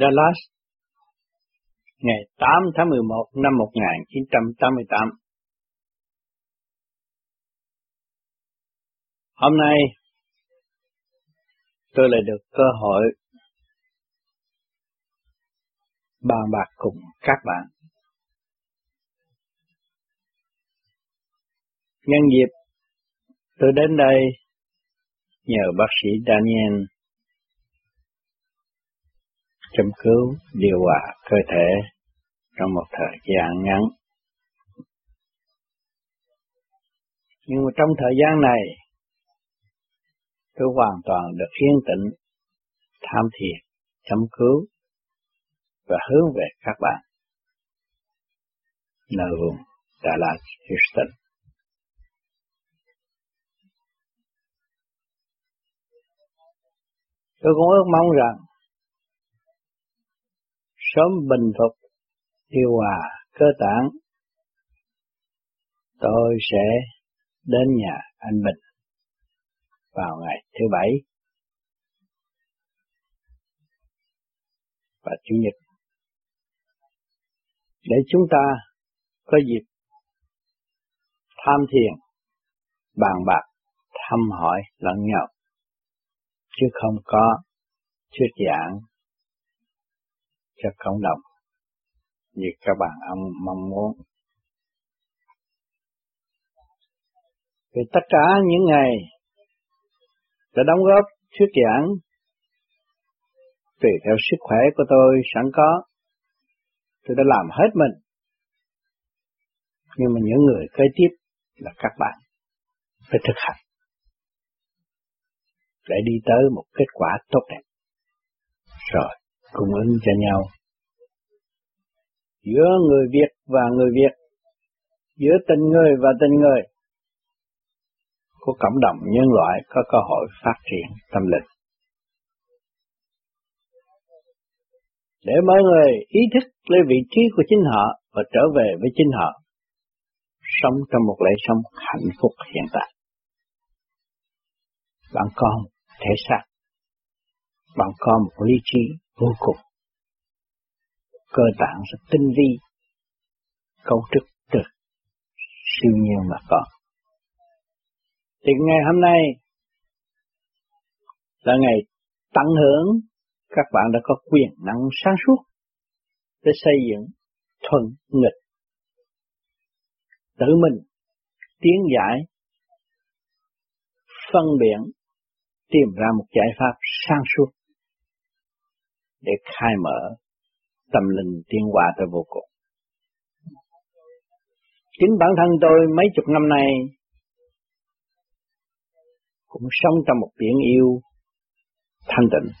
Dallas, ngày 8 tháng 11 năm 1988. Hôm nay, tôi lại được cơ hội bàn bạc cùng các bạn. Nhân dịp, tôi đến đây nhờ bác sĩ Daniel châm cứu điều hòa cơ thể trong một thời gian ngắn. Nhưng mà trong thời gian này, tôi hoàn toàn được yên tĩnh, tham thiền, châm cứu và hướng về các bạn. Nơi vùng Dallas, Houston. Tôi cũng ước mong rằng sớm bình phục, điều hòa, cơ tạng, tôi sẽ đến nhà anh Bình vào ngày thứ bảy và chủ nhật. Để chúng ta có dịp tham thiền, bàn bạc, thăm hỏi lẫn nhau, chứ không có thuyết giảng cho cộng đồng như các bạn ông mong muốn. Vì tất cả những ngày đã đóng góp thuyết giảng tùy theo sức khỏe của tôi sẵn có, tôi đã làm hết mình. Nhưng mà những người kế tiếp là các bạn phải thực hành để đi tới một kết quả tốt đẹp. Rồi, cung ứng cho nhau. Giữa người Việt và người Việt, giữa tình người và tình người, của cộng đồng nhân loại có cơ hội phát triển tâm linh. Để mọi người ý thức lấy vị trí của chính họ và trở về với chính họ, sống trong một lễ sống hạnh phúc hiện tại. Bạn con thể xác, bạn con một lý trí vô cùng. Cơ tạng rất tinh vi, cấu trúc từ siêu nhiên mà có. Thì ngày hôm nay là ngày tận hưởng các bạn đã có quyền năng sáng suốt để xây dựng thuận nghịch tự mình tiến giải phân biệt tìm ra một giải pháp sáng suốt để khai mở tâm linh tiến hóa tới vô cùng. Chính bản thân tôi mấy chục năm nay cũng sống trong một biển yêu thanh tịnh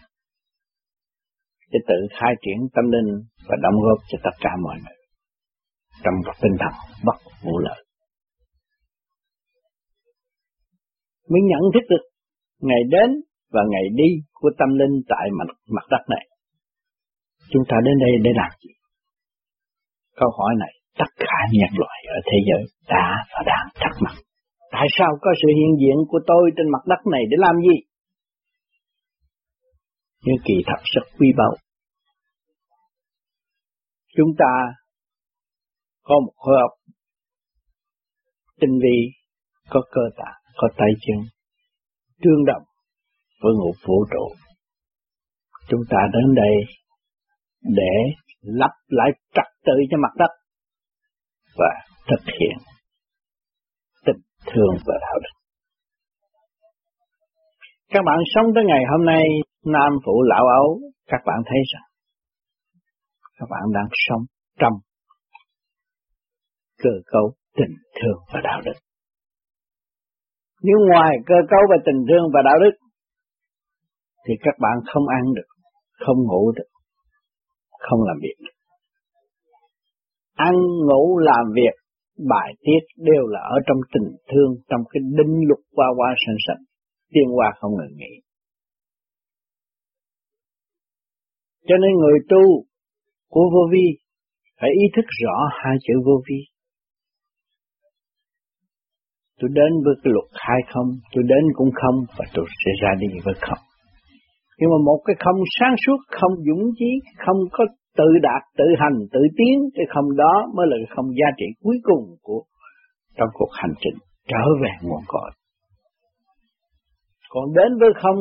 để tự khai triển tâm linh và đóng góp cho tất cả mọi người trong một tinh thần bất vụ lợi. Mới nhận thức được ngày đến và ngày đi của tâm linh tại mặt, mặt đất này. Chúng ta đến đây để làm gì? Câu hỏi này tất cả nhân loại ở thế giới đã và đang thắc mắc. Tại sao có sự hiện diện của tôi trên mặt đất này để làm gì? Nhưng kỳ thật rất quý báu. Chúng ta có một khối óc tinh vi, có cơ tạng, có tay chân, tương đồng với ngũ vũ trụ. Chúng ta đến đây để lắp lại trật tự cho mặt đất và thực hiện tình thương và đạo đức. Các bạn sống tới ngày hôm nay, nam phụ lão ấu, các bạn thấy rằng các bạn đang sống trong cơ cấu tình thương và đạo đức. Nếu ngoài cơ cấu và tình thương và đạo đức thì các bạn không ăn được, không ngủ được, không làm việc. Ăn, ngủ, làm việc, bài tiết đều là ở trong tình thương, trong cái đinh lục qua qua sanh sanh, tiên qua không ngừng nghỉ. Cho nên người tu của vô vi phải ý thức rõ hai chữ vô vi. Tôi đến với cái luật hai không, tôi đến cũng không và tôi sẽ ra đi với không. Nhưng mà một cái không sáng suốt, không dũng chí, không có tự đạt, tự hành, tự tiến, cái không đó mới là cái không giá trị cuối cùng của trong cuộc hành trình trở về nguồn cội. Còn đến với không,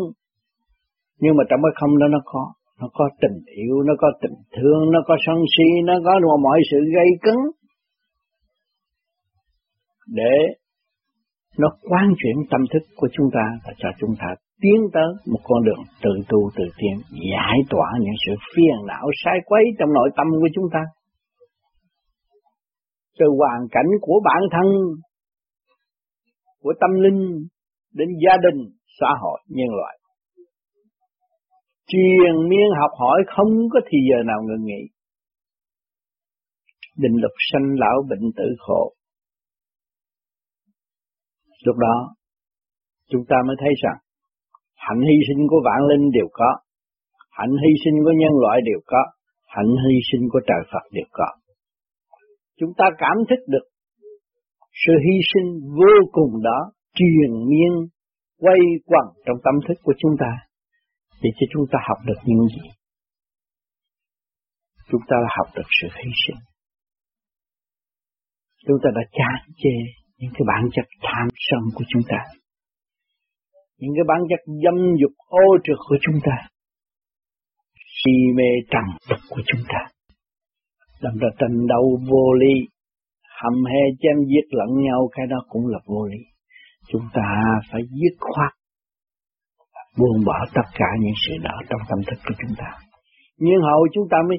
nhưng mà trong cái không đó nó có, nó có tình yêu, nó có tình thương, nó có sân si, nó có mọi sự gây cứng. Để nó quán chuyển tâm thức của chúng ta và cho chúng ta tiến tới một con đường tự tu tự tiến, giải tỏa những sự phiền não sai quấy trong nội tâm của chúng ta. Từ hoàn cảnh của bản thân, của tâm linh, đến gia đình, xã hội, nhân loại. Truyền miên học hỏi không có thì giờ nào ngừng nghỉ. Định luật sanh lão bệnh tử khổ. Lúc đó, chúng ta mới thấy rằng hạnh hy sinh của vạn linh đều có, hạnh hy sinh của nhân loại đều có, hạnh hy sinh của trời Phật đều có. Chúng ta cảm thức được sự hy sinh vô cùng đó truyền miên quay quẩn trong tâm thức của chúng ta để cho chúng ta học được những gì? Chúng ta học được sự hy sinh. Chúng ta đã chán chê những cái bản chất tham sân của chúng ta những cái bản chất dâm dục ô trực của chúng ta, si mê trần tục của chúng ta, làm ra tình đầu vô lý, hầm he chém giết lẫn nhau cái đó cũng là vô lý. Chúng ta phải dứt khoát, buông bỏ tất cả những sự đó trong tâm thức của chúng ta. Nhưng hậu chúng ta mới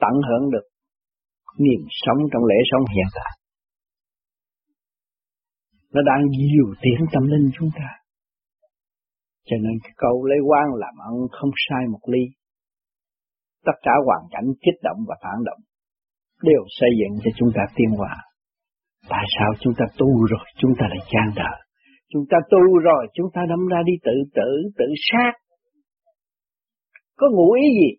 tận hưởng được niềm sống trong lễ sống hiện tại nó đang dìu tiến tâm linh chúng ta. Cho nên cái câu lấy quan làm ân không sai một ly. Tất cả hoàn cảnh kích động và phản động đều xây dựng cho chúng ta tiến hóa. Tại sao chúng ta tu rồi chúng ta lại chan đời? Chúng ta tu rồi chúng ta đâm ra đi tự tử, tự sát. Có ngụ ý gì?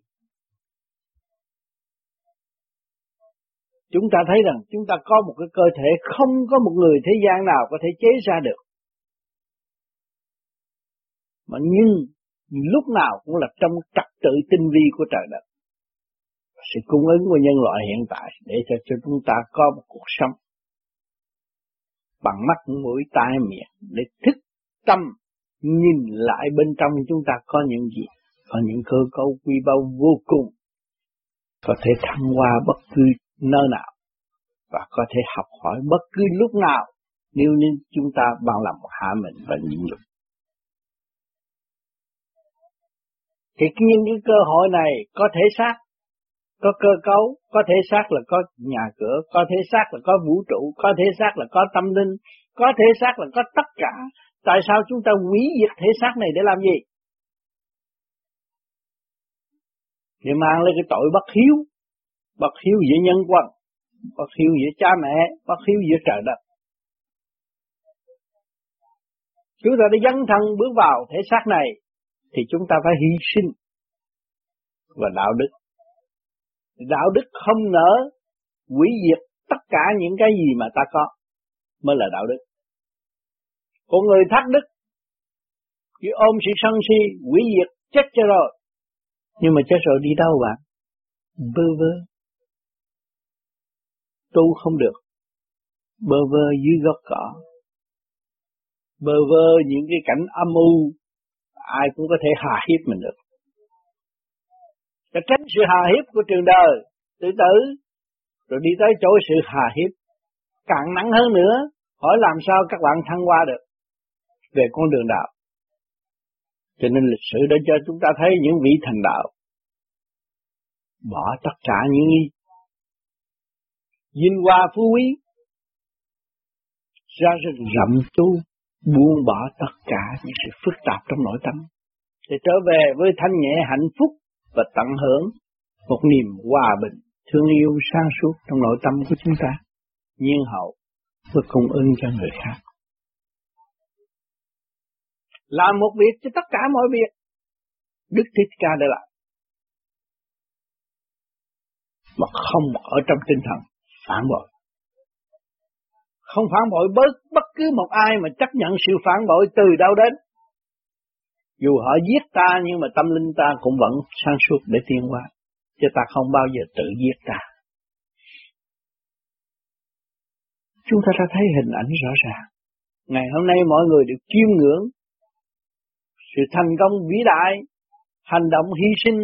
Chúng ta thấy rằng chúng ta có một cái cơ thể không có một người thế gian nào có thể chế ra được. Mà nhưng lúc nào cũng là trong trật tự tinh vi của trời đất. Sự cung ứng của nhân loại hiện tại để cho, cho chúng ta có một cuộc sống bằng mắt mũi tai miệng để thức tâm nhìn lại bên trong chúng ta có những gì, có những cơ cấu quy bao vô cùng, có thể thăng hoa bất cứ nơi nào và có thể học hỏi bất cứ lúc nào nếu như chúng ta bằng lòng hạ mình và nhịn nhục. Thì những cái cơ hội này có thể xác, có cơ cấu, có thể xác là có nhà cửa, có thể xác là có vũ trụ, có thể xác là có tâm linh, có thể xác là có tất cả. Tại sao chúng ta hủy diệt thể xác này để làm gì? Để mang lên cái tội bất hiếu, bất hiếu giữa nhân quân, bất hiếu giữa cha mẹ, bất hiếu giữa trời đất. Chúng ta đã dấn thân bước vào thể xác này thì chúng ta phải hy sinh và đạo đức. Đạo đức không nỡ hủy diệt tất cả những cái gì mà ta có mới là đạo đức. Còn người thắt đức chỉ ôm sự sân si hủy diệt chết cho rồi. Nhưng mà chết rồi đi đâu bạn? Bơ vơ tu không được. Bơ vơ dưới gốc cỏ. Bơ vơ những cái cảnh âm u, ai cũng có thể hà hiếp mình được. Để tránh sự hà hiếp của trường đời, tự tử, rồi đi tới chỗ sự hà hiếp. Càng nặng hơn nữa, hỏi làm sao các bạn thăng qua được về con đường đạo. Cho nên lịch sử đã cho chúng ta thấy những vị thành đạo bỏ tất cả những vinh hoa phú quý. Ra rừng rậm tu, buông bỏ tất cả những sự phức tạp trong nội tâm. Để trở về với thanh nhẹ hạnh phúc và tận hưởng một niềm hòa bình, thương yêu sang suốt trong nội tâm của chúng ta. Nhiên hậu và cung ứng cho người khác. Làm một việc cho tất cả mọi việc. Đức Thích Ca đã làm mà không ở trong tinh thần phản bội. Không phản bội bất, bất cứ một ai mà chấp nhận sự phản bội từ đâu đến. Dù họ giết ta nhưng mà tâm linh ta cũng vẫn sáng suốt để tiến qua Chứ ta không bao giờ tự giết ta. Chúng ta đã thấy hình ảnh rõ ràng. Ngày hôm nay mọi người đều kiêm ngưỡng sự thành công vĩ đại, hành động hy sinh,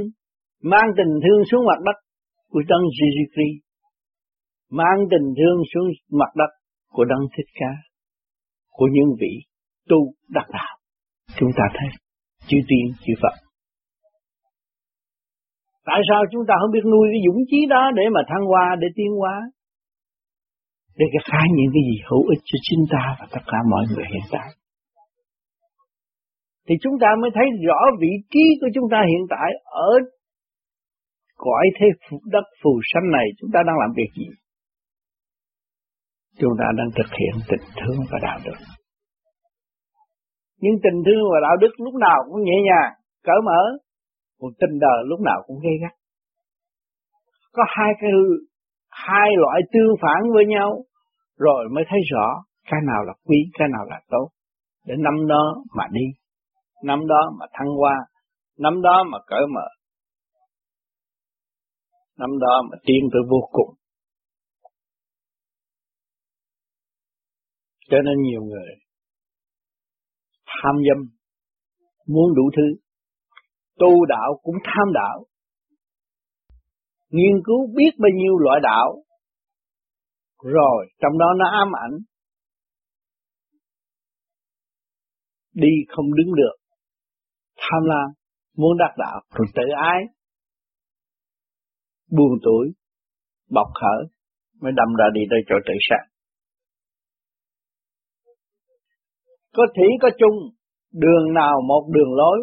mang tình thương xuống mặt đất của Đấng Jesus Christ, mang tình thương xuống mặt đất của Đấng Thích Ca, của những vị tu đặc đạo. Chúng ta thấy chư tiên chư Phật. Tại sao chúng ta không biết nuôi cái dũng chí đó để mà thăng hoa, để tiến hóa? Để khai những cái gì hữu ích cho chính ta và tất cả mọi người hiện tại. Thì chúng ta mới thấy rõ vị trí của chúng ta hiện tại ở cõi thế đất phù sanh này chúng ta đang làm việc gì? Chúng ta đang thực hiện tình thương và đạo đức. Nhưng tình thương và đạo đức lúc nào cũng nhẹ nhàng, cởi mở, còn tình đời lúc nào cũng gây gắt. Có hai cái hai loại tương phản với nhau, rồi mới thấy rõ cái nào là quý, cái nào là tốt, để năm đó mà đi, năm đó mà thăng hoa, năm đó mà cởi mở, năm đó mà tiến tới vô cùng. Cho nên nhiều người tham dâm, muốn đủ thứ, tu đạo cũng tham đạo, nghiên cứu biết bao nhiêu loại đạo, rồi trong đó nó ám ảnh, đi không đứng được, tham lam, muốn đắc đạo, rồi tự ái, buồn tuổi, bọc khở, mới đâm ra đi tới chỗ tự sát. Có thủy có chung, đường nào một đường lối,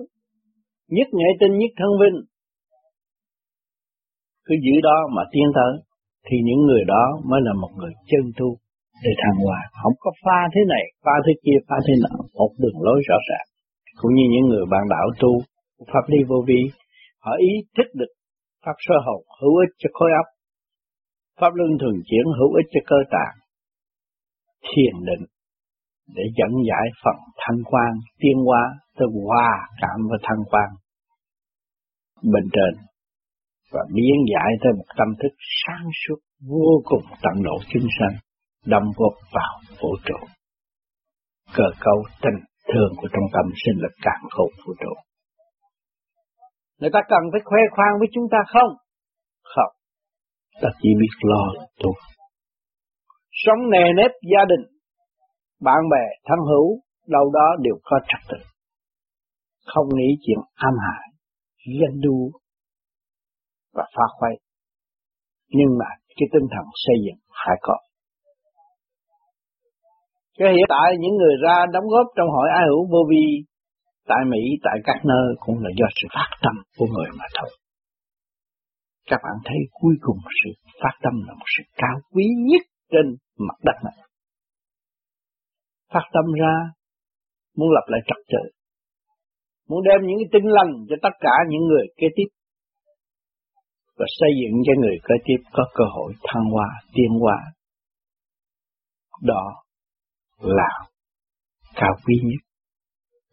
nhất nghệ tinh nhất thân vinh. Cứ giữ đó mà tiến tới, thì những người đó mới là một người chân tu để thăng hoa. Không có pha thế này, pha thế kia, pha thế nọ, một đường lối rõ ràng. Cũng như những người bạn đạo tu, pháp lý vô vi, họ ý thức được pháp sơ hồn hữu ích cho khối óc, pháp luân thường chuyển hữu ích cho cơ tạng, thiền định để dẫn giải phần thanh quan tiên hóa tới hòa cảm với thanh quan bên trên. Và biến giải tới một tâm thức sáng suốt vô cùng tận độ chúng sanh đâm góp vào vũ trụ. Cơ cấu tình thương của trung tâm sinh lực càng khôn vũ trụ. Người ta cần phải khoe khoang với chúng ta không? Không. Ta chỉ biết lo tu. Sống nề nếp gia đình bạn bè, thân hữu, đâu đó đều có trật tự. Không nghĩ chuyện am hại, ghen đua và phá khoay. Nhưng mà cái tinh thần xây dựng phải có. Cái hiện tại những người ra đóng góp trong hội ai hữu vô vi tại Mỹ, tại các nơi cũng là do sự phát tâm của người mà thôi. Các bạn thấy cuối cùng sự phát tâm là một sự cao quý nhất trên mặt đất này phát tâm ra, muốn lập lại trật tự. Muốn đem những cái tinh lành cho tất cả những người kế tiếp. Và xây dựng cho người kế tiếp có cơ hội thăng hoa, tiến hóa. Đó là cao quý nhất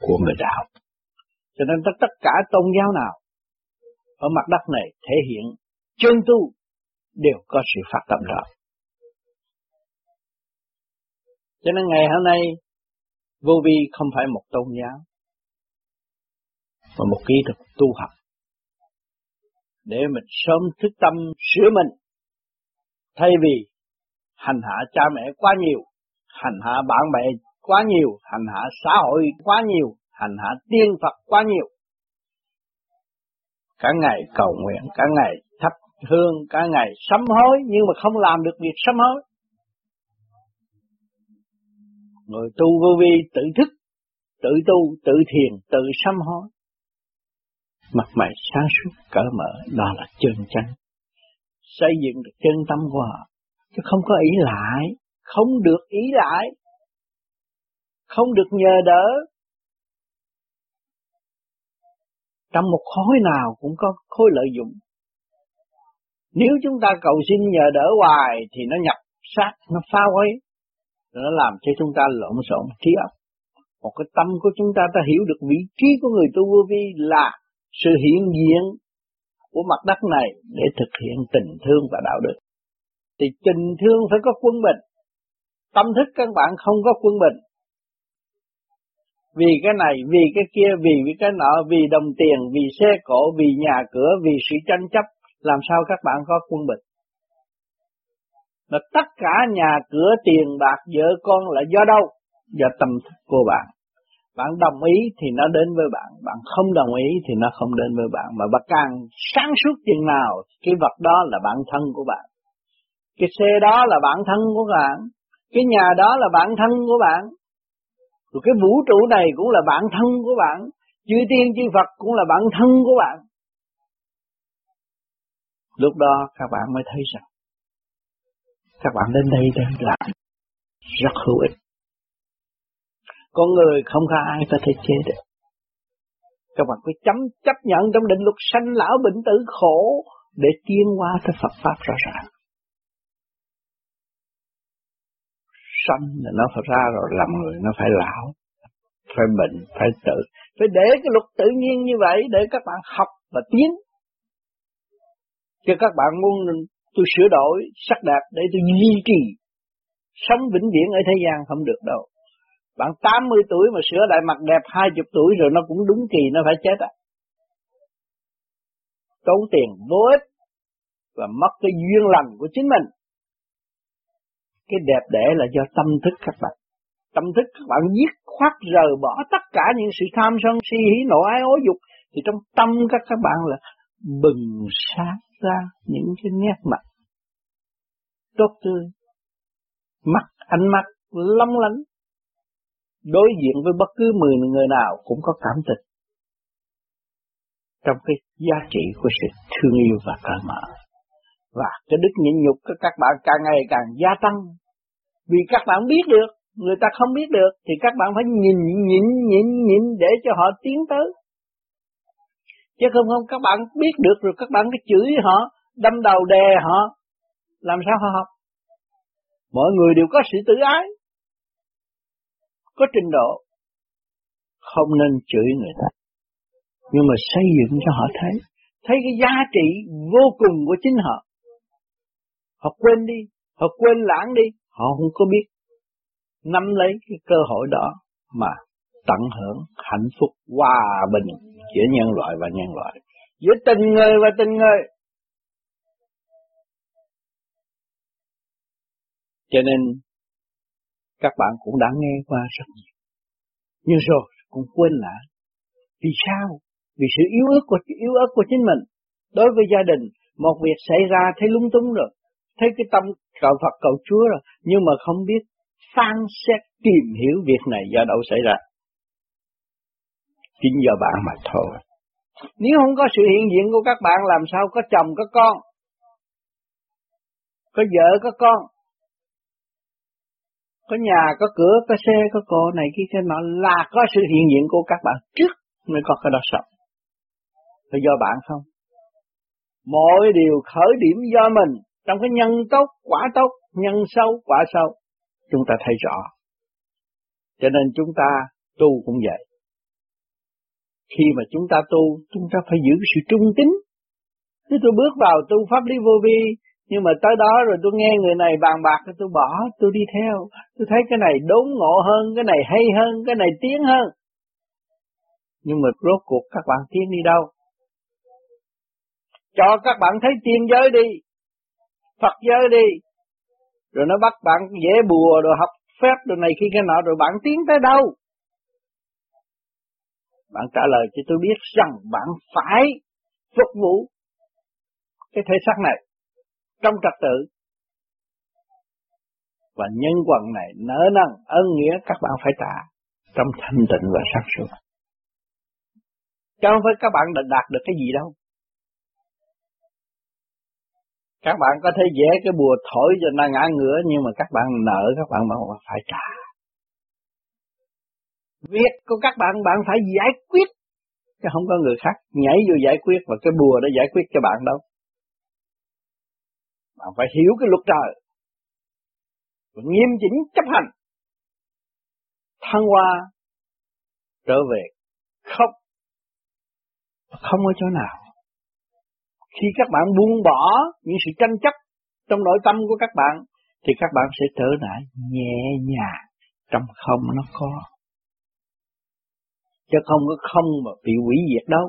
của người đạo. Cho nên tất tất cả tôn giáo nào ở mặt đất này thể hiện chân tu đều có sự phát tâm đó cho nên ngày hôm nay, vô vi không phải một tôn giáo, mà một kỹ thuật tu học để mình sớm thức tâm sửa mình. Thay vì hành hạ cha mẹ quá nhiều, hành hạ bạn bè quá nhiều, hành hạ xã hội quá nhiều, hành hạ tiên phật quá nhiều. Cả ngày cầu nguyện, cả ngày thắp hương, cả ngày sám hối, nhưng mà không làm được việc sám hối. Người tu vô vi tự thức, tự tu, tự thiền, tự sám hối. Mặt mày sáng suốt cỡ mở, đó là chân chánh. Xây dựng được chân tâm của họ, chứ không có ý lại, không được ý lại, không được nhờ đỡ. Trong một khối nào cũng có khối lợi dụng. Nếu chúng ta cầu xin nhờ đỡ hoài thì nó nhập sát, nó phá quấy nó làm cho chúng ta lộn xộn trí óc một cái tâm của chúng ta ta hiểu được vị trí của người tu vô vi là sự hiện diện của mặt đất này để thực hiện tình thương và đạo đức. Thì tình thương phải có quân bình. Tâm thức các bạn không có quân bình. Vì cái này, vì cái kia, vì cái nọ, vì đồng tiền, vì xe cộ, vì nhà cửa, vì sự tranh chấp, làm sao các bạn có quân bình? Là tất cả nhà cửa, tiền bạc, vợ con là do đâu? Do tâm thức của bạn. Bạn đồng ý thì nó đến với bạn, bạn không đồng ý thì nó không đến với bạn. Mà bạn càng sáng suốt chừng nào, cái vật đó là bản thân của bạn. Cái xe đó là bản thân của bạn. Cái nhà đó là bản thân của bạn. Rồi cái vũ trụ này cũng là bản thân của bạn. Chư tiên chư Phật cũng là bản thân của bạn. Lúc đó các bạn mới thấy rằng các bạn đến đây đem làm rất hữu ích. Con người không có ai có thể chế được. Các bạn phải chấm chấp nhận trong định luật sanh lão bệnh tử khổ để tiến qua tới Phật Pháp rõ ràng. Sanh là nó phải ra rồi làm người nó phải lão, phải bệnh, phải tự. Phải để cái luật tự nhiên như vậy để các bạn học và tiến. Chứ các bạn muốn tôi sửa đổi sắc đẹp để tôi duy trì sống vĩnh viễn ở thế gian không được đâu. Bạn 80 tuổi mà sửa lại mặt đẹp 20 tuổi rồi nó cũng đúng kỳ, nó phải chết à. Tốn tiền vô ích và mất cái duyên lành của chính mình. Cái đẹp đẽ là do tâm thức các bạn. Tâm thức các bạn giết khoát rời bỏ tất cả những sự tham sân si hí nộ ái ố dục, thì trong tâm các các bạn là bừng sáng ra những cái nét mặt tốt tươi. Mắt, ánh mắt long lánh. Đối diện với bất cứ mười người nào cũng có cảm tình. Trong cái giá trị của sự thương yêu và cởi mở và cái đức nhịn nhục của các bạn càng ngày càng gia tăng. Vì các bạn biết được, người ta không biết được, thì các bạn phải nhìn nhịn nhịn nhịn để cho họ tiến tới. Chứ không không, các bạn biết được rồi, các bạn cứ chửi họ, đâm đầu đè họ làm sao họ học? Mọi người đều có sự tự ái, có trình độ, không nên chửi người ta. Nhưng mà xây dựng cho họ thấy thấy cái giá trị vô cùng của chính họ. Họ quên đi, họ quên lãng đi, họ không có biết. Nắm lấy cái cơ hội đó mà tận hưởng hạnh phúc hòa bình giữa nhân loại và nhân loại. Giữa tình người và tình người. Cho nên các bạn cũng đã nghe qua rất nhiều. Nhưng rồi cũng quên lại. Vì sao? Vì sự yếu ớt của yếu ớt của chính mình. Đối với gia đình, một việc xảy ra thấy lung tung rồi, thấy cái tâm cầu Phật cầu Chúa rồi, nhưng mà không biết phán xét tìm hiểu việc này do đâu xảy ra. Chính do bạn mà thôi. Nếu không có sự hiện diện của các bạn làm sao có chồng có con, có vợ có con, có nhà, có cửa, có xe, có cô này kia cái nọ là có sự hiện diện của các bạn trước mới có cái đó sống. Là do bạn không? Mọi điều khởi điểm do mình trong cái nhân tốt, quả tốt, nhân sâu, quả sâu. Chúng ta thấy rõ. Cho nên chúng ta tu cũng vậy. Khi mà chúng ta tu, chúng ta phải giữ sự trung tín. Nếu tôi bước vào tu pháp lý vô vi, nhưng mà tới đó rồi tôi nghe người này bàn bạc, tôi bỏ, tôi đi theo. Tôi thấy cái này đốn ngộ hơn, cái này hay hơn, cái này tiến hơn. Nhưng mà rốt cuộc các bạn tiến đi đâu? Cho các bạn thấy tiên giới đi, Phật giới đi. Rồi nó bắt bạn dễ bùa rồi học phép rồi này khi cái nọ, rồi bạn tiến tới đâu? Bạn trả lời cho tôi biết rằng bạn phải phục vụ cái thể xác này trong trật tự. Và nhân quần này nỡ nần ơn nghĩa các bạn phải trả trong thanh tịnh và sáng suốt. Chứ không phải các bạn đã đạt được cái gì đâu. Các bạn có thể dễ cái bùa thổi cho nó ngã ngửa, nhưng mà các bạn nợ, các bạn bảo phải trả. Việc của các bạn bạn phải giải quyết, chứ không có người khác nhảy vô giải quyết và cái bùa để giải quyết cho bạn đâu bạn phải hiểu cái luật trời. Và nghiêm chỉnh chấp hành. Thăng hoa, trở về, khóc. Không ở chỗ nào. Khi các bạn buông bỏ những sự tranh chấp trong nội tâm của các bạn, thì các bạn sẽ trở lại nhẹ nhàng trong không nó có. Chứ không có không mà bị hủy diệt đâu.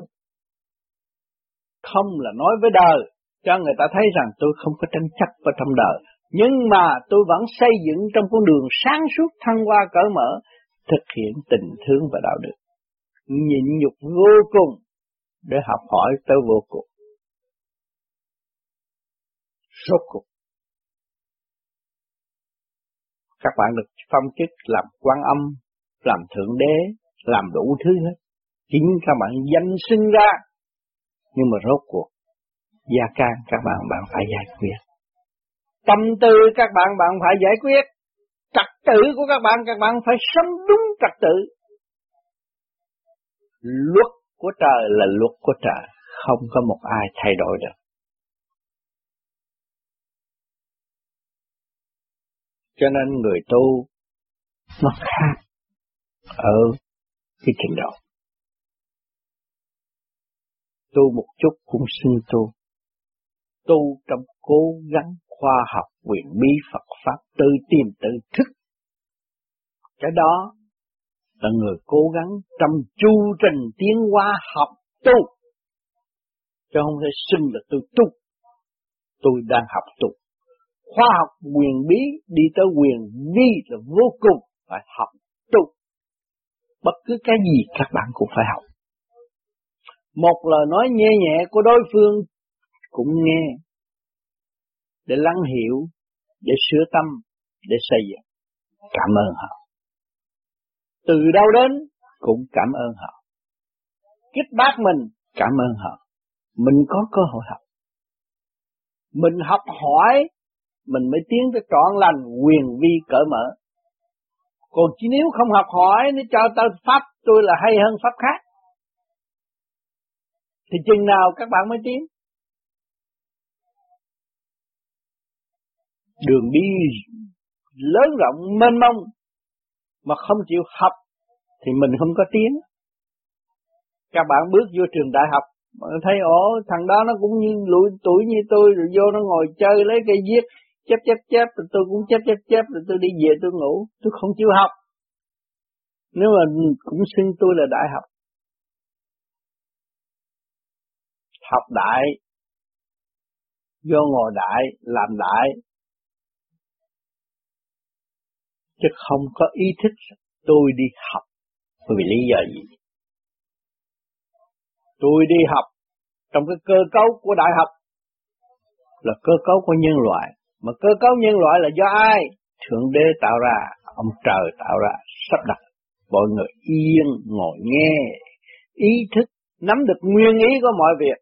Không là nói với đời cho người ta thấy rằng tôi không có tranh chấp và trong đời. Nhưng mà tôi vẫn xây dựng trong con đường sáng suốt thăng hoa cởi mở, thực hiện tình thương và đạo đức. Nhịn nhục vô cùng để học hỏi tới vô cùng. Rốt cuộc. Các bạn được phong chức làm quan âm, làm thượng đế, làm đủ thứ hết. Chính các bạn danh sinh ra. Nhưng mà rốt cuộc gia can, các bạn bạn phải giải quyết. Tâm tư các bạn bạn phải giải quyết. Trật tự của các bạn các bạn phải sống đúng trật tự. Luật của trời là luật của trời. Không có một ai thay đổi được. Cho nên người tu nó khác ở cái trình độ. Tu một chút cũng xưng tu tu trong cố gắng khoa học quyền bí Phật Pháp tự tìm tự thức. Cái đó là người cố gắng trong chu trình tiến hóa học tu. Chứ không thể xưng là tôi tu. Tôi đang học tu. Khoa học quyền bí đi tới quyền bí là vô cùng phải học tu. Bất cứ cái gì các bạn cũng phải học. Một lời nói nhẹ nhẹ của đối phương cũng nghe, để lắng hiểu, để sửa tâm, để xây dựng. Cảm ơn họ. Từ đâu đến cũng cảm ơn họ. Kích bác mình, cảm ơn họ. Mình có cơ hội học. Mình học hỏi, mình mới tiến tới trọn lành, quyền vi cởi mở. Còn chỉ nếu không học hỏi, nó cho tao pháp tôi là hay hơn pháp khác. Thì chừng nào các bạn mới tiến? Đường đi lớn rộng, mênh mông, mà không chịu học thì mình không có tiến các bạn bước vô trường đại học mà thấy ổ thằng đó nó cũng như lụi tuổi như tôi, rồi vô nó ngồi chơi lấy cây viết, chép chép chép, rồi tôi cũng chép chép chép, rồi tôi đi về tôi ngủ. Tôi không chịu học. Nếu mà cũng xưng tôi là đại học học đại, vô ngồi đại, làm đại chứ không có ý thức tôi đi học. Vì lý do gì? Tôi đi học trong cái cơ cấu của đại học. Là cơ cấu của nhân loại. Mà cơ cấu nhân loại là do ai? Thượng đế tạo ra ông trời tạo ra sắp đặt mọi người yên ngồi nghe ý thức nắm được nguyên ý của mọi việc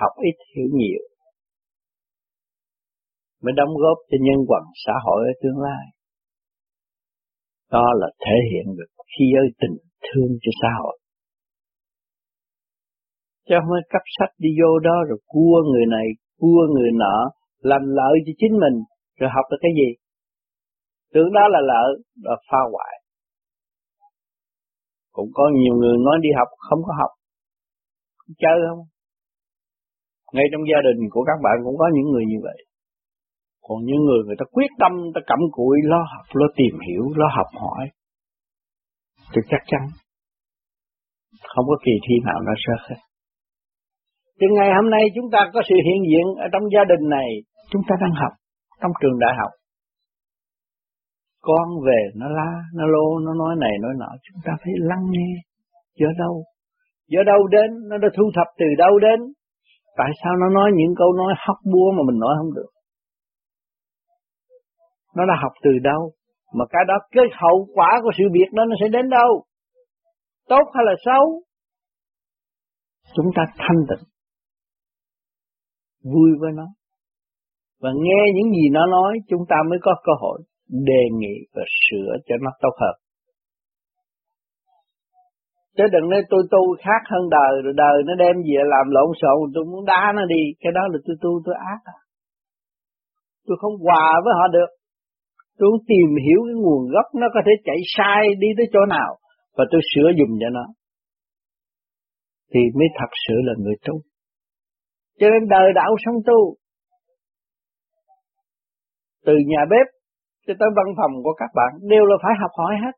học ít hiểu nhiều mới đóng góp cho nhân quần xã hội ở tương lai đó là thể hiện được khi ơi tình thương cho xã hội. Chứ không phải cấp sách đi vô đó rồi cua người này, cua người nọ, làm lợi cho chính mình, rồi học được cái gì? Tưởng đó là lợi là phá hoại. Cũng có nhiều người nói đi học không có học chơi không? Ngay trong gia đình của các bạn cũng có những người như vậy còn những người người ta quyết tâm ta cẩm cụi, lo học, lo tìm hiểu, lo học hỏi, thì chắc chắn không có kỳ thi nào nó rớt hết. Thì ngày hôm nay chúng ta có sự hiện diện ở trong gia đình này. Chúng ta đang học trong trường đại học. Con về nó la, nó lô, nó nói này, nói nọ. Chúng ta phải lắng nghe do đâu. Do đâu đến, nó đã thu thập từ đâu đến. Tại sao nó nói những câu nói hóc búa mà mình nói không được? Nó đã học từ đâu mà cái đó cái hậu quả của sự việc đó nó sẽ đến đâu tốt hay là xấu chúng ta thanh tịnh vui với nó và nghe những gì nó nói chúng ta mới có cơ hội đề nghị và sửa cho nó tốt hơn. Chứ đừng nói tôi tu khác hơn đời, rồi đời nó đem về làm lộn xộn, tôi muốn đá nó đi, cái đó là tôi tu tôi ác à. Tôi không hòa với họ được. Tôi tìm hiểu cái nguồn gốc nó có thể chạy sai đi tới chỗ nào. và tôi sửa dùng cho nó. Thì mới thật sự là người tu. Cho nên đời đạo sống tu, từ nhà bếp cho tới văn phòng của các bạn, đều là phải học hỏi hết.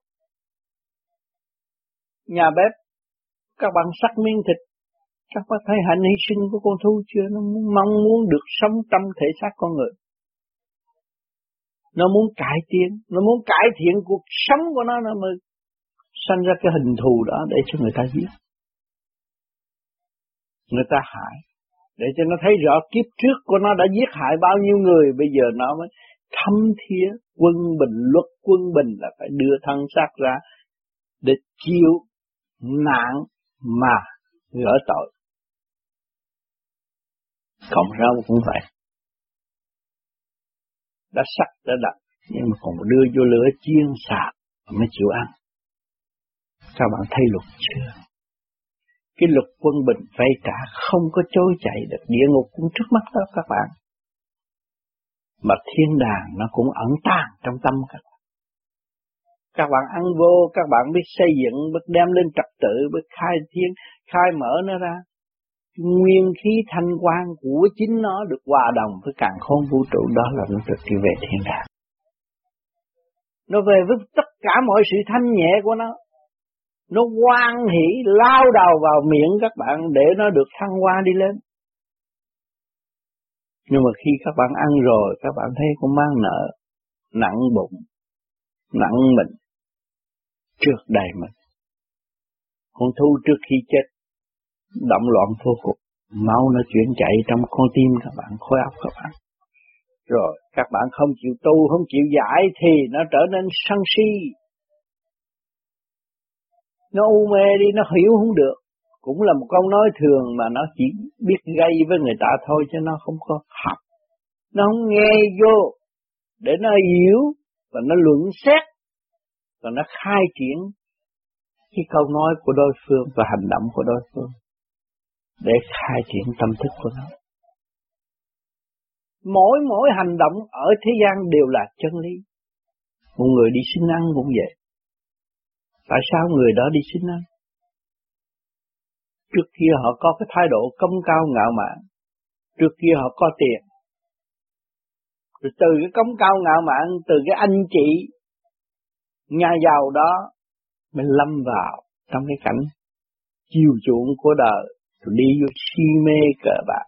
Nhà bếp, các bạn sắc miếng thịt, các bạn thấy hạnh hy sinh của con thú chưa? Nó mong muốn được sống trong thể xác con người nó muốn cải tiến, nó muốn cải thiện cuộc sống của nó nó mới sanh ra cái hình thù đó để cho người ta giết. Người ta hại. Để cho nó thấy rõ kiếp trước của nó đã giết hại bao nhiêu người, bây giờ nó mới thâm thía quân bình, luật quân bình là phải đưa thân xác ra để chịu nạn mà gỡ tội. Cộng rau cũng vậy đã sắc đã đặt nhưng mà còn đưa vô lửa chiên sạc mới chịu ăn. Các bạn thấy luật chưa? Cái luật quân bình vây cả không có trôi chạy được. Địa ngục cũng trước mắt đó các bạn. Mà thiên đàng nó cũng ẩn tàng trong tâm các bạn. Các bạn ăn vô, các bạn biết xây dựng biết đem lên trật tự biết khai thiên, khai mở nó ra nguyên khí thanh quan của chính nó được hòa đồng với càng khôn vũ trụ đó là nó được đi về thiên đàng. Nó về với tất cả mọi sự thanh nhẹ của nó. Nó quan hỷ lao đầu vào miệng các bạn để nó được thăng hoa đi lên. Nhưng mà khi các bạn ăn rồi các bạn thấy con mang nợ, nặng bụng, nặng mình, trước đầy mình. Con thu trước khi chết động loạn vô cùng. Máu nó chuyển chạy trong con tim các bạn, khối óc các bạn. Rồi, các bạn không chịu tu, không chịu giải thì nó trở nên sân si. Nó u mê đi, nó hiểu không được. Cũng là một câu nói thường mà nó chỉ biết gây với người ta thôi chứ nó không có học. Nó không nghe vô để nó hiểu và nó luận xét và nó khai triển cái câu nói của đối phương và hành động của đối phương để khai triển tâm thức của nó. Mỗi mỗi hành động ở thế gian đều là chân lý. Một người đi xin ăn cũng vậy. Tại sao người đó đi xin ăn? Trước kia họ có cái thái độ công cao ngạo mạn. Trước kia họ có tiền. Rồi từ cái công cao ngạo mạn, từ cái anh chị nhà giàu đó mình lâm vào trong cái cảnh chiều chuộng của đời Tôi đi vô si mê cờ bạc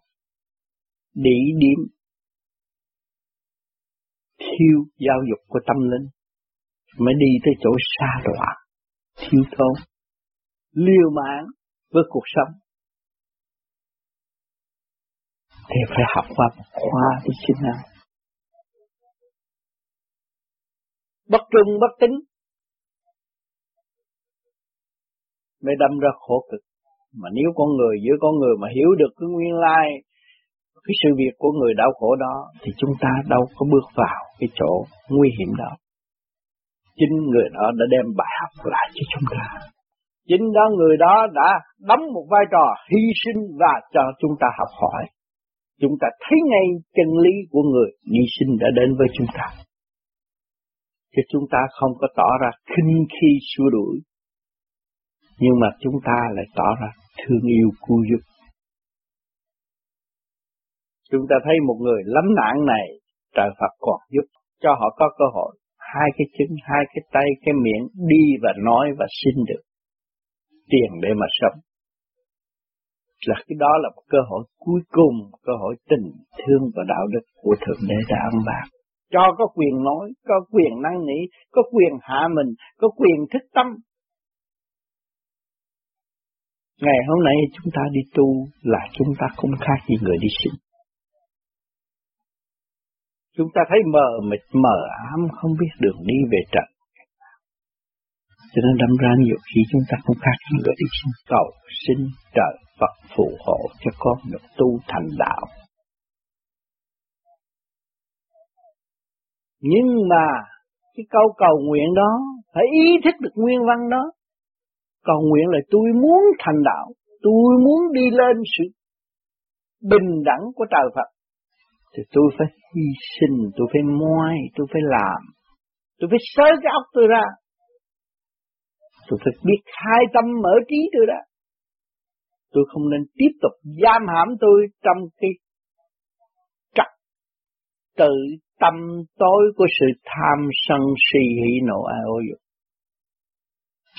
đi điểm thiếu giáo dục của tâm linh, mới đi tới chỗ xa đọa, thiếu thốn, liều mạng với cuộc sống thì phải học qua một khoa để sinh nào. bất trung bất tính mới đâm ra khổ cực mà nếu con người, giữa con người mà hiểu được cái nguyên lai, cái sự việc của người đau khổ đó, thì chúng ta đâu có bước vào cái chỗ nguy hiểm đó. Chính người đó đã đem bài học lại cho chúng ta. Chính đó người đó đã đóng một vai trò hy sinh và cho chúng ta học hỏi. Chúng ta thấy ngay chân lý của người hy sinh đã đến với chúng ta. Chứ chúng ta không có tỏ ra khinh khi xua đuổi. Nhưng mà chúng ta lại tỏ ra thương yêu cứu giúp. Chúng ta thấy một người lắm nạn này, trời Phật còn giúp cho họ có cơ hội hai cái chân, hai cái tay, cái miệng đi và nói và xin được tiền để mà sống. Là cái đó là một cơ hội cuối cùng, cơ hội tình thương và đạo đức của Thượng Đế đã âm bạc. Cho có quyền nói, có quyền năng nỉ, có quyền hạ mình, có quyền thức tâm, Ngày hôm nay chúng ta đi tu là chúng ta không khác gì người đi sinh. Chúng ta thấy mờ mịt, mờ ám, không biết đường đi về trần. Cho nên đâm ra nhiều khi chúng ta không khác gì người đi sinh. Cầu sinh trời Phật phù hộ cho con được tu thành đạo. Nhưng mà cái câu cầu nguyện đó phải ý thức được nguyên văn đó cầu nguyện là tôi muốn thành đạo, tôi muốn đi lên sự bình đẳng của trời Phật. Thì tôi phải hy sinh, tôi phải moai, tôi phải làm. Tôi phải sới cái óc tôi ra. Tôi phải biết hai tâm mở trí tôi ra. Tôi không nên tiếp tục giam hãm tôi trong cái trật tự tâm tối của sự tham sân si hỉ nộ ai ô dục.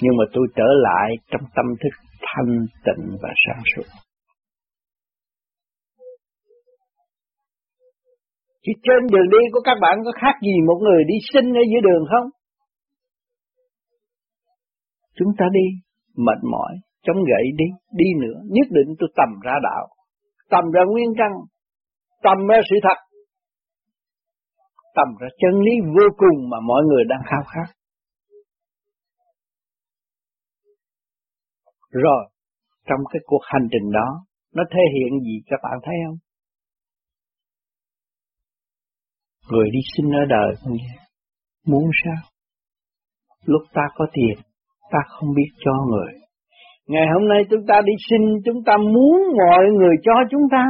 Nhưng mà tôi trở lại trong tâm thức thanh tịnh và sáng suốt. Chứ trên đường đi của các bạn có khác gì một người đi sinh ở giữa đường không? Chúng ta đi, mệt mỏi, chống gậy đi, đi nữa, nhất định tôi tầm ra đạo, tầm ra nguyên căn, tầm ra sự thật, tầm ra chân lý vô cùng mà mọi người đang khao khát. Rồi, trong cái cuộc hành trình đó, nó thể hiện gì các bạn thấy không? Người đi sinh ở đời không vậy? Muốn sao? Lúc ta có tiền, ta không biết cho người. Ngày hôm nay chúng ta đi sinh, chúng ta muốn mọi người cho chúng ta,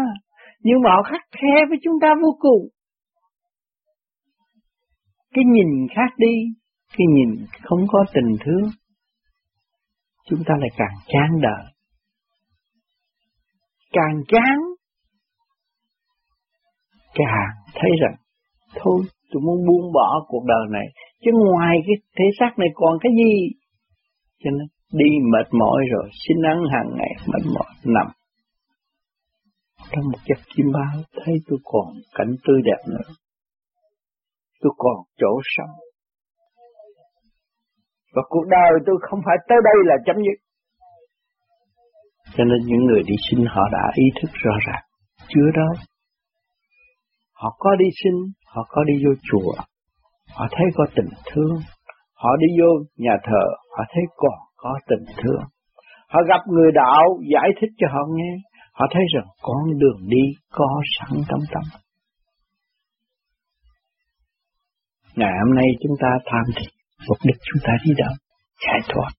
nhưng mà họ khắc khe với chúng ta vô cùng. Cái nhìn khác đi, cái nhìn không có tình thương, chúng ta lại càng chán đời. Càng chán, càng thấy rằng, thôi tôi muốn buông bỏ cuộc đời này, chứ ngoài cái thể xác này còn cái gì? Cho nên đi mệt mỏi rồi, xin ăn hàng ngày mệt mỏi, nằm. Trong một giấc chim bao thấy tôi còn cảnh tươi đẹp nữa. Tôi còn chỗ sống. Và cuộc đời tôi không phải tới đây là chấm dứt. Cho nên những người đi sinh họ đã ý thức rõ ràng. Chưa đâu. Họ có đi sinh, họ có đi vô chùa. Họ thấy có tình thương, Họ đi vô nhà thờ, họ thấy còn có tình thương. Họ gặp người đạo giải thích cho họ nghe, họ thấy rằng con đường đi có sẵn trong tâm. Ngày hôm nay chúng ta tham thiền mục đích chúng ta đi đâu? Giải thoát.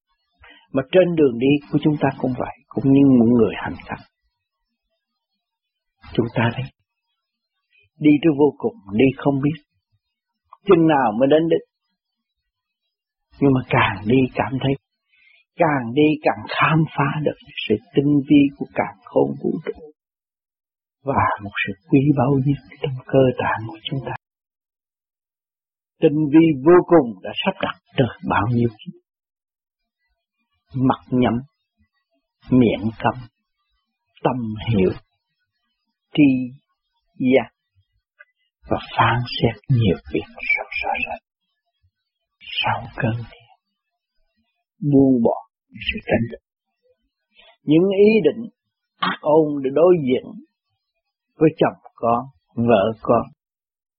Mà trên đường đi của chúng ta cũng vậy, cũng như những người hành khắc. Chúng ta đi, đi tới vô cùng, đi không biết. Chừng nào mới đến đích nhưng mà càng đi cảm thấy càng đi càng khám phá được sự tinh vi của càng khôn vũ trụ và một sự quý báu nhất trong cơ tạng của chúng ta. Tinh vi vô cùng đã sắp đặt từ bao nhiêu kiếp. Mặt nhắm, miệng cầm, tâm hiểu, tri giác và phán xét nhiều việc rõ rõ rệt sau cơn thiền buông bỏ sự tranh định. những ý định ác ôn để đối diện với chồng con vợ con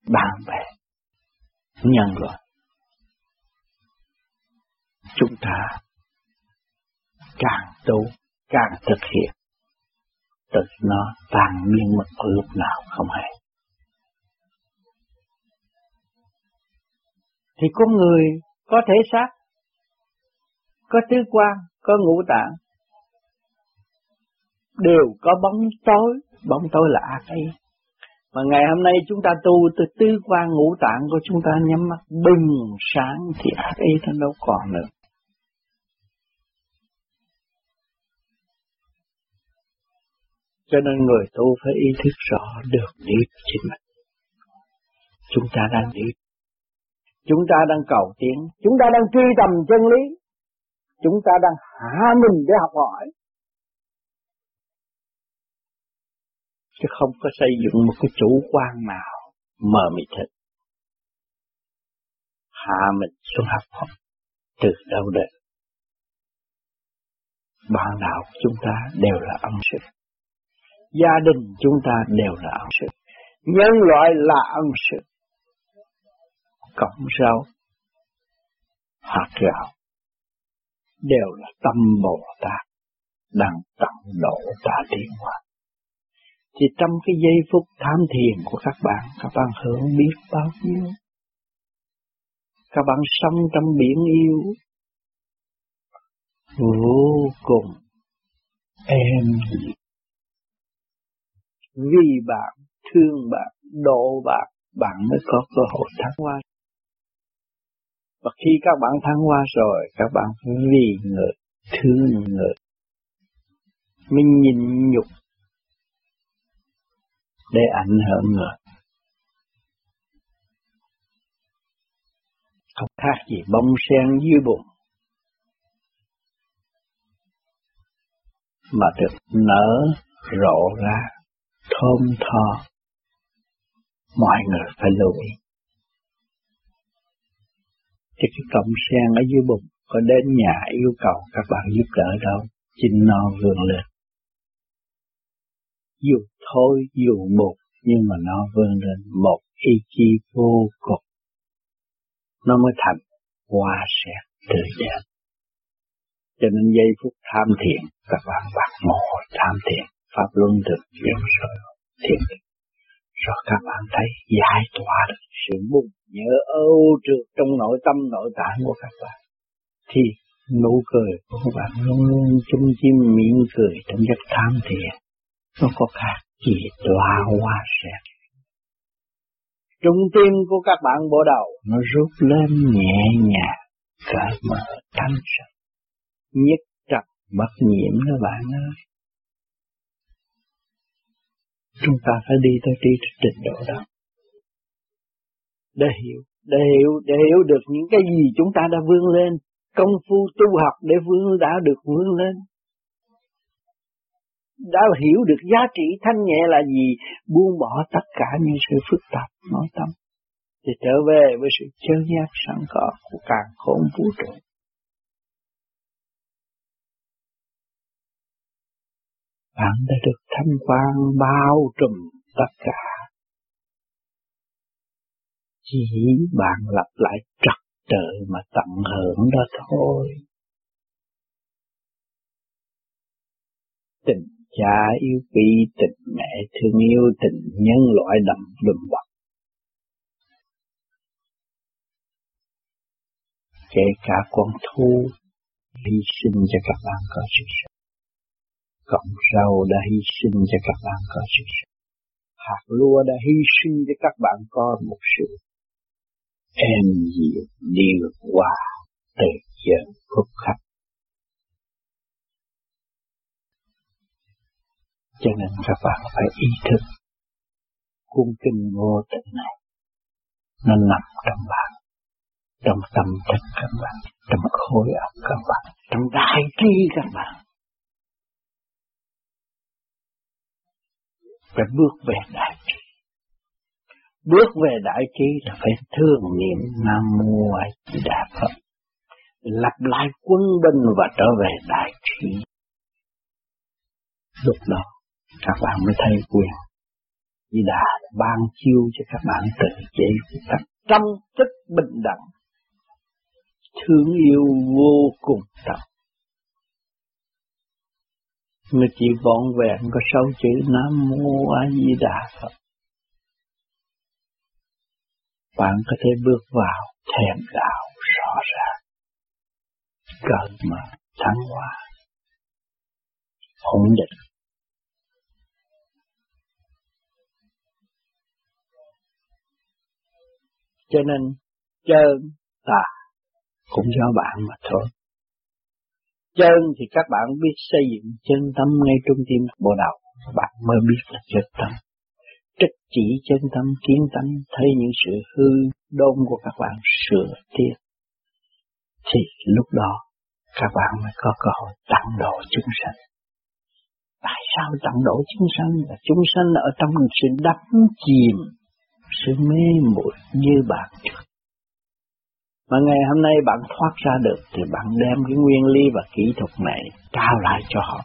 bạn bè nhân loại chúng ta càng tu càng thực hiện tự nó tàn biến mất lúc nào không hay thì con người có thể xác, có tứ quan, có ngũ tạng, đều có bóng tối, bóng tối là ác ý. Mà ngày hôm nay chúng ta tu từ tư quan ngũ tạng của chúng ta nhắm mắt bừng sáng thì ác ý nó đâu còn nữa. Cho nên người tu phải ý thức rõ được đi chính mình. Chúng ta đang đi Chúng ta đang cầu tiến, chúng ta đang truy tầm chân lý, chúng ta đang hạ mình để học hỏi. Chứ không có xây dựng một cái chủ quan nào mờ mịt hết. Hạ mình xuống học học từ đâu đến. Bạn đạo chúng ta đều là ân sư. Gia đình chúng ta đều là ân sư. Nhân loại là ân sư cộng rau, hạt gạo, đều là tâm Bồ Tát đang tận độ ta tiến hóa. Thì trong cái giây phút tham thiền của các bạn, các bạn hưởng biết bao nhiêu. Các bạn sống trong biển yêu, vô cùng êm dịu. Vì bạn, thương bạn, độ bạn, bạn mới có cơ hội thắng qua và khi các bạn thắng qua rồi các bạn vì người thương người mình nhìn nhục để ảnh hưởng người. Không khác gì bông sen dưới bụng. Mà được nở rộ ra, thơm tho. Mọi người phải lưu ý. Chứ cái cọng sen ở dưới bụng có đến nhà yêu cầu các bạn giúp đỡ đâu? Chinh no vươn lên dù thôi dù một, nhưng mà nó vươn lên một ý chí vô cùng nó mới thành hoa sen tươi đẹp. Cho nên giây phút tham thiền các bạn bạc mồ tham thiền pháp luân được chuyển rồi thiện rồi các bạn thấy giải tỏa được sự buồn nhớ âu trượt trong nội tâm, nội tạng của các bạn. Thì nụ cười của các bạn luôn luôn chung chim miệng cười trong giấc tham thiền nó có khác gì tỏa hoa sen. Trung tim của các bạn bộ đầu, nó rút lên nhẹ nhàng, cởi mở thanh sạch nhất trật bất nhiễm các bạn ơi. Chúng ta phải đi tới đi trình độ đó. Để hiểu để hiểu để hiểu được những cái gì chúng ta đã vươn lên, công phu tu học để vươn, đã được vươn lên đã hiểu được giá trị thanh nhẹ là gì, buông bỏ tất cả những sự phức tạp nội tâm. Thì trở về với sự chân giác sẵn có của càng khôn vũ trụ. Bạn đã được thanh quan bao trùm tất cả. Chỉ bạn lặp lại trật tự mà tận hưởng đó thôi. Tình cha yêu quý tình mẹ thương yêu, tình nhân loại đậm đùm bọc kể cả con thu hy sinh cho các bạn có sự sống Cộng rau đã hy sinh cho các bạn có sự sống. Hạt lúa đã hy sinh cho các bạn có một sự em dịu điều hòa từ giờ phút khắc. Cho nên các bạn phải ý thức cung kinh vô tình này. Nó nằm trong bạn, trong tâm thức các bạn, trong khối óc các bạn, trong đại trí các bạn. Phải bước về đại trí. Bước về đại trí là phải thương niệm nam mô a di đà phật. Lặp lại quân binh và trở về đại trí. Lúc đó các bạn mới thấy quyền di đà ban chiêu cho các bạn tự chế các trong tích bình đẳng thương yêu vô cùng tận mà chỉ vọn vẹn có sáu chữ Nam Mô A Di Đà Phật. Bạn có thể bước vào thèm đạo rõ ràng, cởi mở, thắng hoa, ổn định. Cho nên chân tà cũng do bạn mà thôi. Chân thì các bạn biết xây dựng chân tâm ngay trung tim bộ đầu, bạn mới biết là chân tâm. Trích chỉ chân tâm kiến tâm, thấy những sự hư đôn của các bạn sửa tiết. Thì lúc đó các bạn mới có cơ hội tặng độ chúng sanh. Tại sao tặng độ chúng sanh? Là chúng sanh ở trong sự đắm chìm, sự mê muội như bạn trước mà ngày hôm nay bạn thoát ra được thì bạn đem cái nguyên lý và kỹ thuật này trao lại cho họ.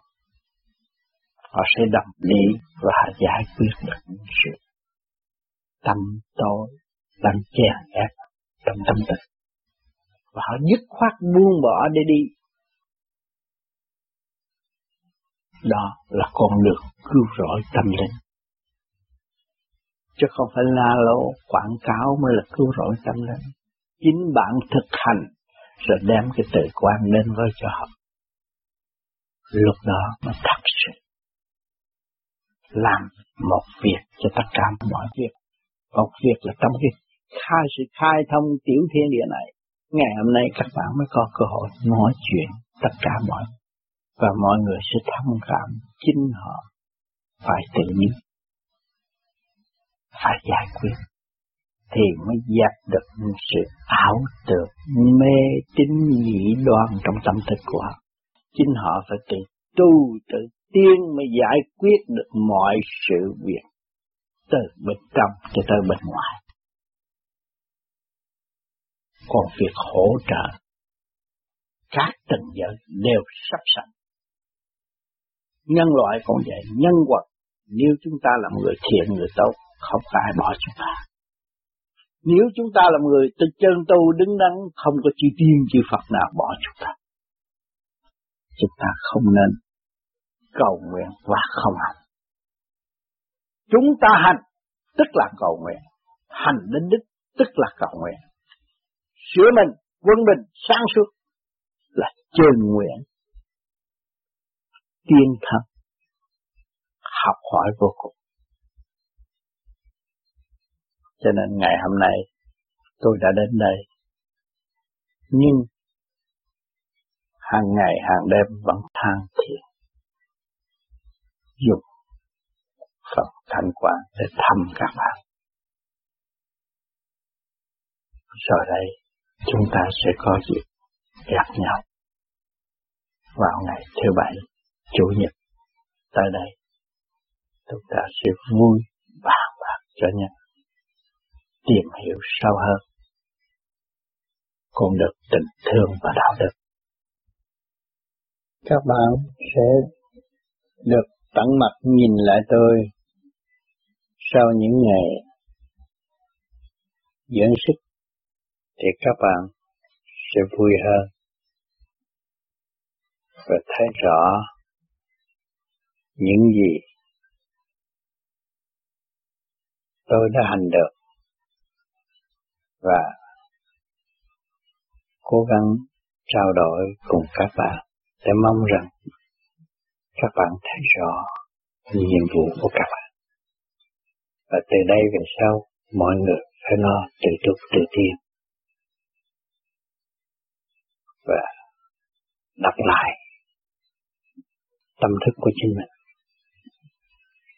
Họ sẽ đồng ý và giải quyết được những sự tâm tối tâm chèn ép trong tâm tình. Và họ dứt khoát buông bỏ để đi. Đó là con đường cứu rỗi tâm linh. Chứ không phải la lô quảng cáo mới là cứu rỗi tâm linh chính bạn thực hành rồi đem cái tự quan lên với cho họ. Lúc đó mới thật sự làm một việc cho tất cả mọi việc. Một việc là trong cái khai, sự khai thông tiểu thiên địa này, Ngày hôm nay các bạn mới có cơ hội nói chuyện tất cả mọi và mọi người sẽ thông cảm chính họ phải tự nhiên phải giải quyết, thì mới dẹp được sự ảo tưởng, mê tín dị đoan trong tâm thức của họ. Chính họ phải tự tu, tự tiên mới giải quyết được mọi sự việc từ bên trong cho tới bên ngoài. Còn việc hỗ trợ, các tầng giới đều sắp sẵn. Nhân loại cũng vậy, nhân vật, nếu chúng ta là người thiện, người tốt không có ai bỏ chúng ta. Nếu chúng ta là người từ chân tu đứng đắn, không có chi tiên chi Phật nào bỏ chúng ta. Chúng ta không nên cầu nguyện và không hành. Chúng ta hành, tức là cầu nguyện. Hành đến đích, tức là cầu nguyện. Sửa mình, quân bình sáng suốt là chân nguyện. Tiên thân, học hỏi vô cùng cho nên ngày hôm nay, tôi đã đến đây. Nhưng, hàng ngày, hàng đêm vẫn than thiền. dùng Phật thanh quản để thăm các bạn. Rồi đây, chúng ta sẽ có dịp gặp nhau vào ngày thứ bảy, chủ nhật. Tới đây chúng ta sẽ vui bàn bạc cho nhau tìm hiểu sâu hơn. Còn được tình thương và đạo đức. Các bạn sẽ được tận mặt nhìn lại tôi sau những ngày dưỡng sức thì các bạn sẽ vui hơn và thấy rõ những gì tôi đã hành được và cố gắng trao đổi cùng các bạn để mong rằng các bạn thấy rõ nhiệm vụ của các bạn. Và từ đây về sau, mọi người phải lo tự túc tự tiên. Và đọc lại tâm thức của chính mình.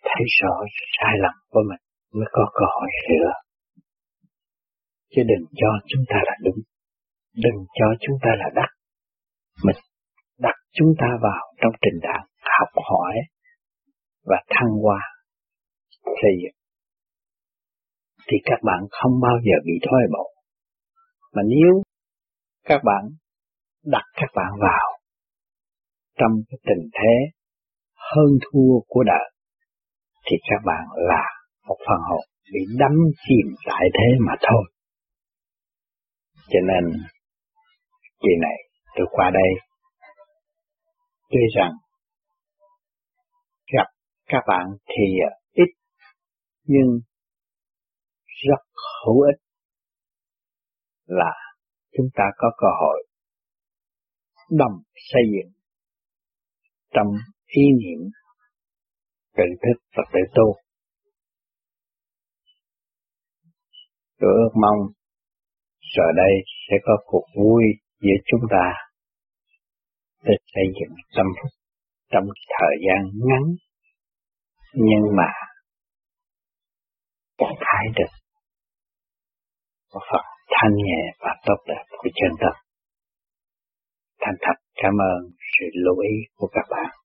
Thấy rõ sai lầm của mình mới có cơ hội sửa. Chứ đừng cho chúng ta là đúng. Đừng cho chúng ta là đắc. Mình đặt chúng ta vào trong trình đạo học hỏi và thăng hoa, xây dựng thì các bạn không bao giờ bị thoái bộ mà nếu các bạn đặt các bạn vào trong cái tình thế hơn thua của đời, thì các bạn là một phần hồn bị đắm chìm tại thế mà thôi. Cho nên, kỳ này, tôi qua đây, tuy rằng gặp các bạn thì à, ít, nhưng rất hữu ích là chúng ta có cơ hội đồng xây dựng trong ý niệm, tự thức và tự tu. Tôi ước mong rồi đây sẽ có cuộc vui giữa chúng ta để xây dựng tâm phúc trong thời gian ngắn, nhưng mà thái được một phần thanh nhẹ và tốt đẹp của chân tâm. Thành thật cảm ơn sự lưu ý của các bạn.